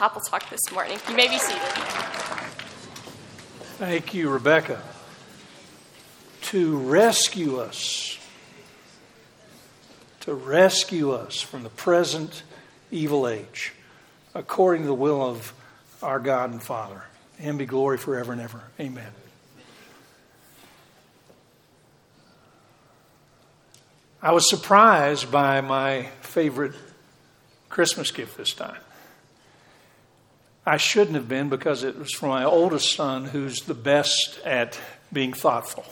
Chapel Talk this morning. You may be seated. Thank you, Rebecca. To rescue us, to rescue us from the present evil age, according to the will of our God and Father. And be glory forever and ever. Amen. I was surprised by my favorite Christmas gift this time. I shouldn't have been because it was for my oldest son, who's the best at being thoughtful.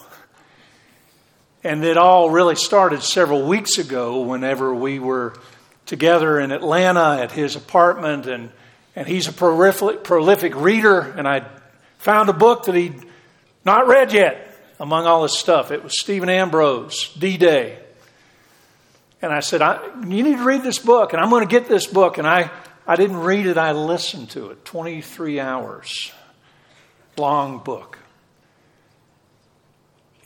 And it all really started several weeks ago whenever we were together in Atlanta at his apartment. And, and he's a prolific, prolific reader. And I found a book that he'd not read yet among all his stuff. It was Stephen Ambrose, D Day. And I said, I, You need to read this book. And I'm going to get this book. And I I didn't read it, I listened to it. 23 hours. Long book.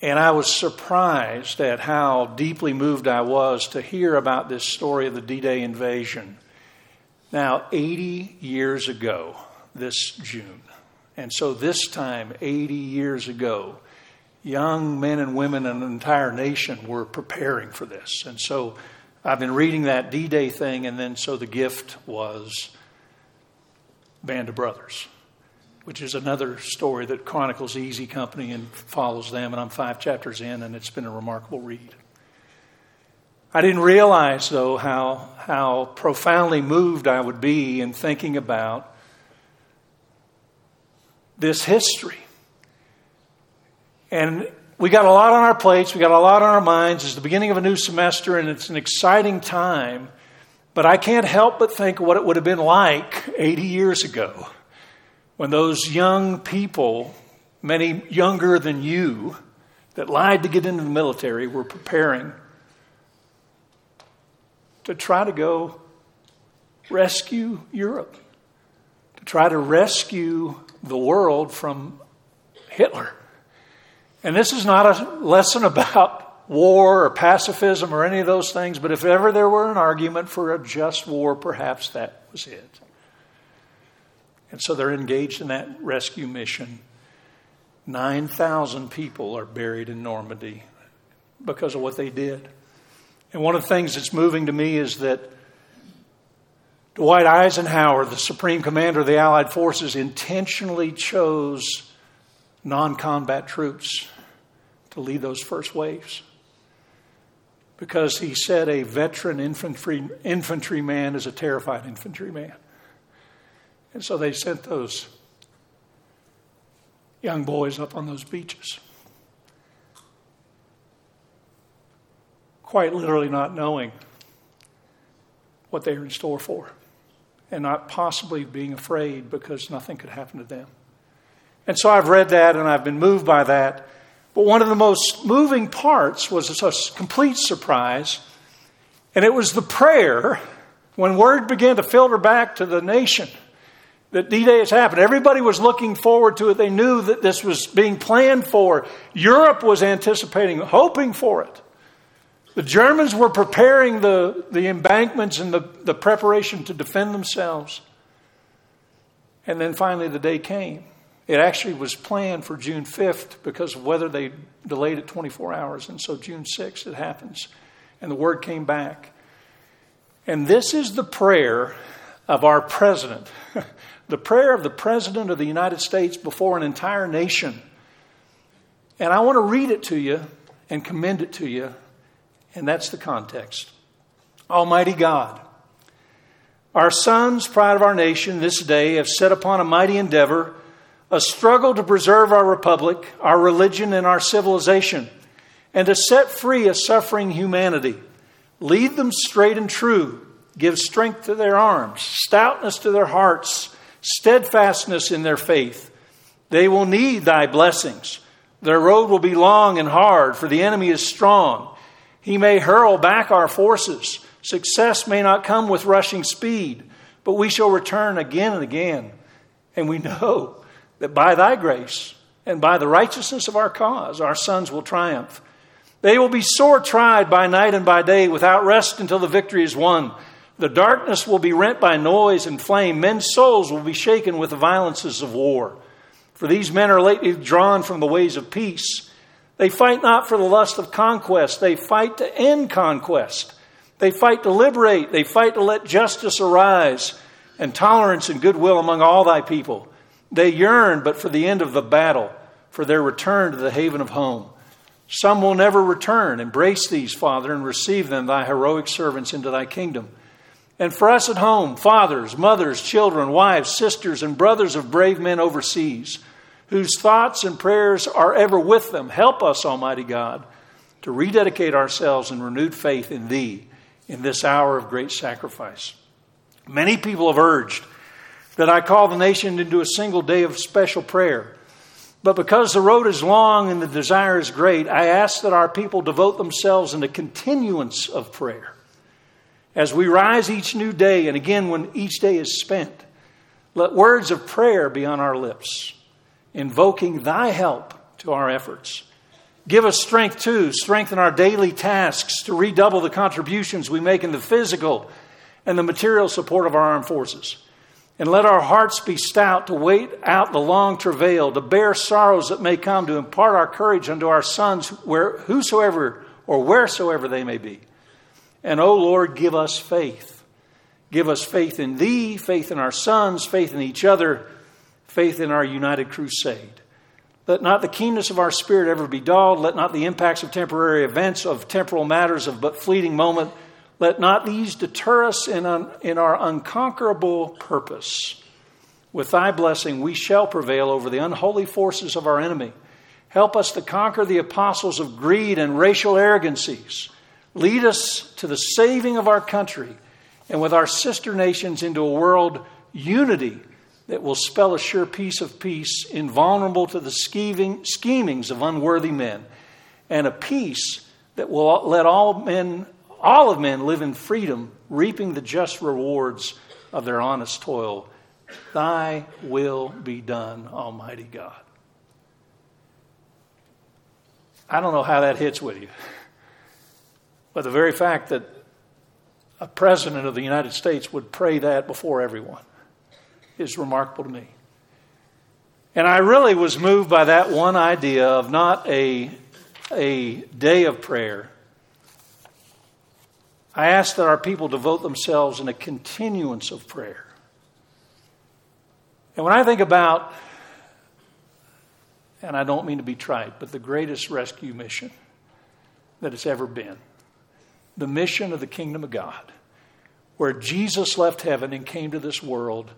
And I was surprised at how deeply moved I was to hear about this story of the D Day invasion. Now, 80 years ago, this June. And so, this time, 80 years ago, young men and women and an entire nation were preparing for this. And so, I've been reading that D Day thing, and then so the gift was Band of Brothers, which is another story that chronicles Easy Company and follows them. And I'm five chapters in, and it's been a remarkable read. I didn't realize, though, how, how profoundly moved I would be in thinking about this history. And we got a lot on our plates, we got a lot on our minds. It's the beginning of a new semester, and it's an exciting time. But I can't help but think what it would have been like 80 years ago when those young people, many younger than you, that lied to get into the military were preparing to try to go rescue Europe, to try to rescue the world from Hitler. And this is not a lesson about war or pacifism or any of those things, but if ever there were an argument for a just war, perhaps that was it. And so they're engaged in that rescue mission. 9,000 people are buried in Normandy because of what they did. And one of the things that's moving to me is that Dwight Eisenhower, the supreme commander of the Allied forces, intentionally chose non combat troops to lead those first waves. Because he said a veteran infantry, infantryman is a terrified infantryman. And so they sent those young boys up on those beaches. Quite literally not knowing what they were in store for and not possibly being afraid because nothing could happen to them. And so I've read that and I've been moved by that. But one of the most moving parts was a complete surprise, and it was the prayer when word began to filter back to the nation that D Day has happened. Everybody was looking forward to it. They knew that this was being planned for. Europe was anticipating, hoping for it. The Germans were preparing the, the embankments and the, the preparation to defend themselves. And then finally the day came. It actually was planned for June 5th because of weather. They delayed it 24 hours. And so June 6th, it happens. And the word came back. And this is the prayer of our president, the prayer of the president of the United States before an entire nation. And I want to read it to you and commend it to you. And that's the context. Almighty God, our sons, pride of our nation, this day have set upon a mighty endeavor a struggle to preserve our republic, our religion, and our civilization, and to set free a suffering humanity. Lead them straight and true. Give strength to their arms, stoutness to their hearts, steadfastness in their faith. They will need thy blessings. Their road will be long and hard, for the enemy is strong. He may hurl back our forces. Success may not come with rushing speed, but we shall return again and again. And we know that by thy grace and by the righteousness of our cause, our sons will triumph. They will be sore tried by night and by day without rest until the victory is won. The darkness will be rent by noise and flame. Men's souls will be shaken with the violences of war. For these men are lately drawn from the ways of peace. They fight not for the lust of conquest, they fight to end conquest. They fight to liberate, they fight to let justice arise and tolerance and goodwill among all thy people. They yearn but for the end of the battle, for their return to the haven of home. Some will never return. Embrace these, Father, and receive them, thy heroic servants, into thy kingdom. And for us at home, fathers, mothers, children, wives, sisters, and brothers of brave men overseas, whose thoughts and prayers are ever with them, help us, Almighty God, to rededicate ourselves in renewed faith in Thee in this hour of great sacrifice. Many people have urged that I call the nation into a single day of special prayer. But because the road is long and the desire is great, I ask that our people devote themselves in a continuance of prayer. As we rise each new day, and again when each day is spent, let words of prayer be on our lips, invoking thy help to our efforts. Give us strength too, strengthen our daily tasks to redouble the contributions we make in the physical and the material support of our armed forces. And let our hearts be stout to wait out the long travail, to bear sorrows that may come, to impart our courage unto our sons, where, whosoever or wheresoever they may be. And, O Lord, give us faith. Give us faith in Thee, faith in our sons, faith in each other, faith in our united crusade. Let not the keenness of our spirit ever be dulled. Let not the impacts of temporary events, of temporal matters, of but fleeting moment, let not these deter us in, un, in our unconquerable purpose. With thy blessing, we shall prevail over the unholy forces of our enemy. Help us to conquer the apostles of greed and racial arrogancies. Lead us to the saving of our country and with our sister nations into a world unity that will spell a sure peace of peace, invulnerable to the scheming, schemings of unworthy men, and a peace that will let all men, all of men, live in freedom, reaping the just rewards of their honest toil. Thy will be done, Almighty God. I don't know how that hits with you, but the very fact that a president of the United States would pray that before everyone is remarkable to me. And I really was moved by that one idea of not a, a day of prayer. I ask that our people devote themselves in a continuance of prayer. And when I think about, and I don't mean to be trite, but the greatest rescue mission that it's ever been the mission of the kingdom of God, where Jesus left heaven and came to this world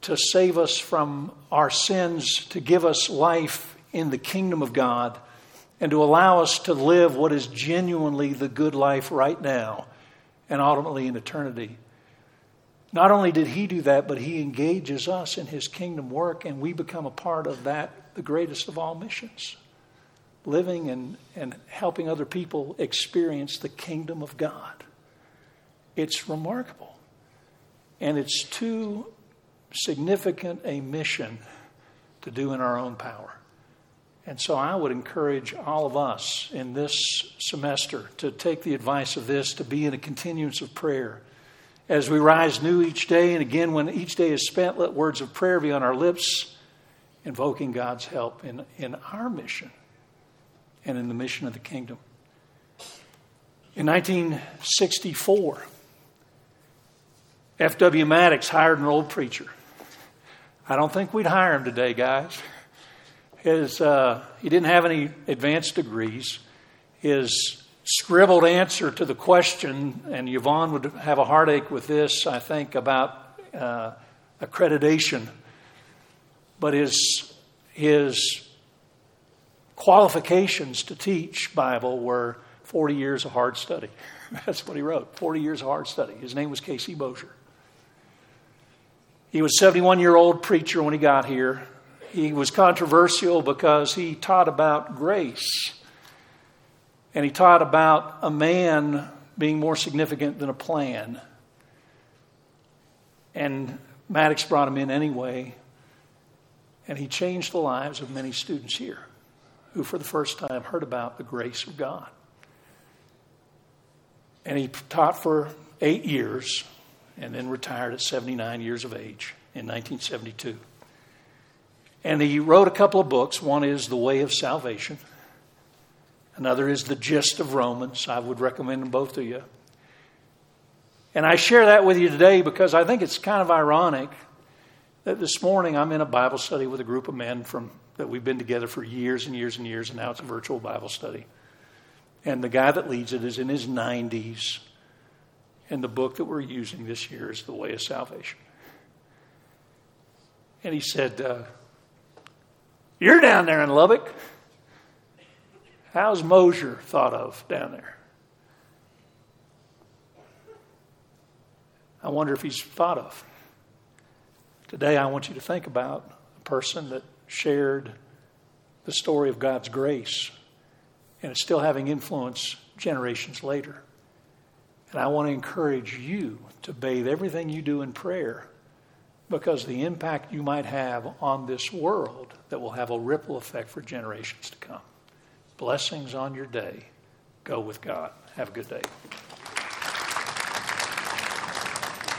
to save us from our sins, to give us life in the kingdom of God, and to allow us to live what is genuinely the good life right now and ultimately in eternity. Not only did he do that, but he engages us in his kingdom work, and we become a part of that, the greatest of all missions. Living and, and helping other people experience the kingdom of God. It's remarkable. And it's too significant a mission to do in our own power. And so I would encourage all of us in this semester to take the advice of this, to be in a continuance of prayer. As we rise new each day, and again, when each day is spent, let words of prayer be on our lips, invoking God's help in, in our mission and in the mission of the kingdom. In 1964, F.W. Mattox hired an old preacher I don't think we'd hire him today, guys. His, uh, he didn't have any advanced degrees. His scribbled answer to the question, and Yvonne would have a heartache with this, I think, about uh, accreditation. But his, his qualifications to teach Bible were 40 years of hard study. That's what he wrote 40 years of hard study. His name was K.C. Moser. He was a 71 year old preacher when he got here. He was controversial because he taught about grace. And he taught about a man being more significant than a plan. And Mattox brought him in anyway. And he changed the lives of many students here who, for the first time, heard about the grace of God. And he taught for eight years and then retired at 79 years of age in 1972. And he wrote a couple of books. One is The Way of Salvation, another is The Gist of Romans. I would recommend them both to you. And I share that with you today because I think it's kind of ironic that this morning I'm in a Bible study with a group of men from that we've been together for years and years and years, and now it's a virtual Bible study. And the guy that leads it is in his 90s, and the book that we're using this year is The Way of Salvation. And he said, uh, You're down there in Lubbock. How's Moser thought of down there? I wonder if he's thought of. Today, I want you to think about a person that shared the story of God's grace and is still having influence generations later. And I want to encourage you to bathe everything you do in prayer because the impact you might have on this world that will have a ripple effect for generations to come. Blessings on your day. Go with God. Have a good day.